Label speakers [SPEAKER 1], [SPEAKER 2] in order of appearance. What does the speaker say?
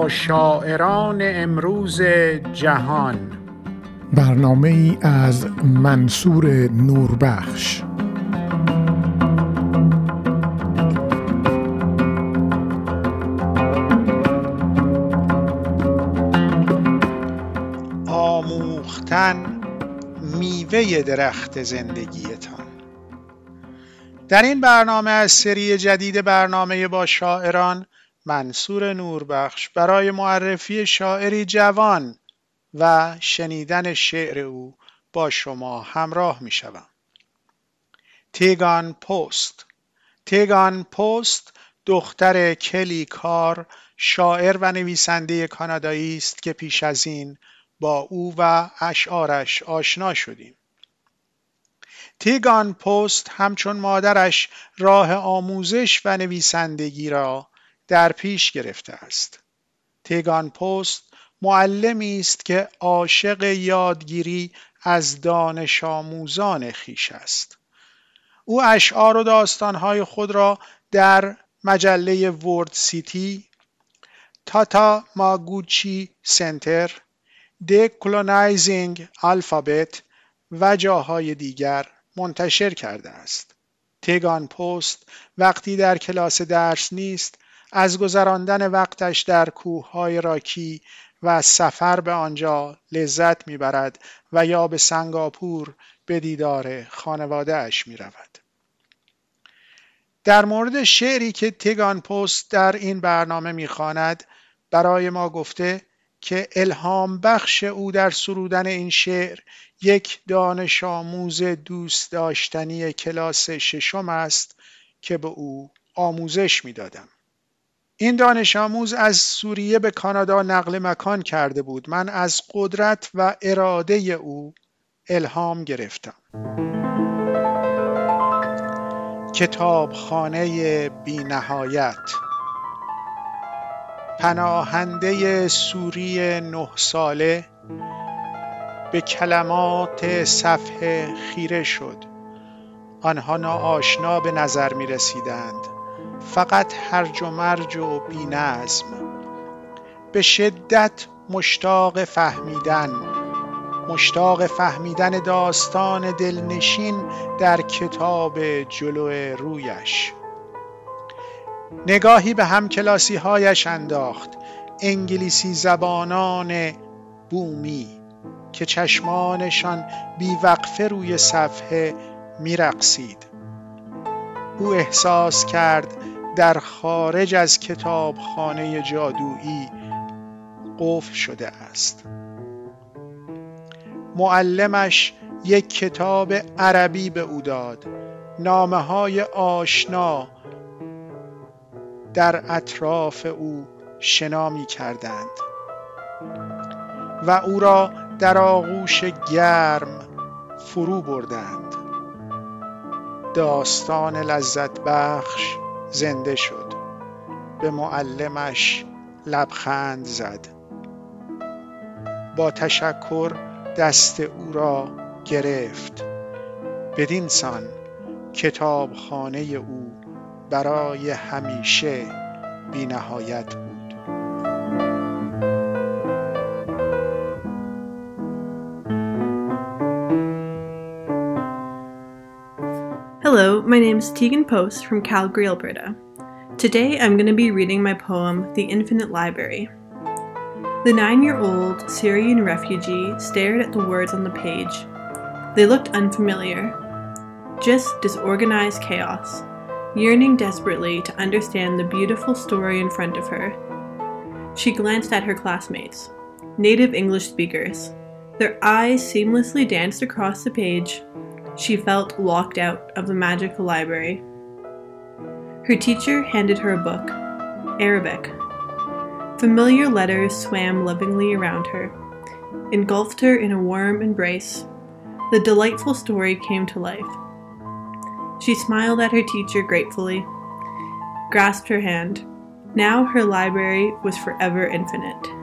[SPEAKER 1] با شاعران امروز جهان.
[SPEAKER 2] برنامه ای از منصور نوربخش.
[SPEAKER 1] آموختن میوه درخت زندگیتان. در این برنامه از سری جدید برنامه با شاعران منصور نوربخش برای معرفی شاعری جوان و شنیدن شعر او با شما همراه می شوم. تیگان پست تیگان پست دختر کلی کار شاعر و نویسنده کانادایی است که پیش از این با او و اشعارش آشنا شدیم. تیگان پست همچون مادرش راه آموزش و نویسندگی را در پیش گرفته است. تیگان پست معلمی است که عاشق یادگیری از دانش آموزان خویش است. او اشعار و داستانهای خود را در مجله Word City، Tatamagouche Centre، Colonizing Alphabet و جاهای دیگر منتشر کرده است. تگان پست وقتی در کلاس درس نیست از گذراندن وقتش در کوههای راکی و سفر به آنجا لذت می‌برد و یا به سنگاپور به دیدار خانواده اش می رود. در مورد شعری که تگان پست در این برنامه می‌خواند برای ما گفته که الهام بخش او در سرودن این شعر یک دانش آموز دوست داشتنی کلاس ششم است که به او آموزش می‌دادم. این دانش آموز از سوریه به کانادا نقل مکان کرده بود. من از قدرت و اراده او الهام گرفتم. کتابخانه بی نهایت پناهنده سوری نه ساله به کلمات صفحه خیره شد آنها ناآشنا به نظر می رسیدند فقط هرج و مرج و بینظم. به شدت مشتاق فهمیدن. مشتاق فهمیدن داستان دلنشین در کتاب جلو رویش. نگاهی به هم کلاسی هایش انداخت. انگلیسی زبانان بومی که چشمانشان بیوقفه روی صفحه میرقصید. او احساس کرد در خارج از کتابخانه جادویی قفل شده است. معلمش یک کتاب عربی به او داد. نامه های آشنا در اطراف او شنا می کردند و او را در آغوش گرم فرو بردند. داستان لذت بخش زنده شد. به معلمش لبخند زد. با تشکر دست او را گرفت. بدین سان کتابخانه او برای همیشه بی نهایت بود.
[SPEAKER 3] Hello, my name is Tegan Post from Calgary, Alberta. Today I'm going to be reading my poem, The Infinite Library. The nine year old Syrian refugee stared at the words on the page. They looked unfamiliar, just disorganized chaos, yearning desperately to understand the beautiful story in front of her. She glanced at her classmates, native English speakers. Their eyes seamlessly danced across the page, she felt locked out of the magical library. Her teacher handed her a book, Arabic. Familiar letters swam lovingly around her, engulfed her in a warm embrace. The delightful story came to life. She smiled at her teacher gratefully, grasped her hand. Now her library was forever infinite.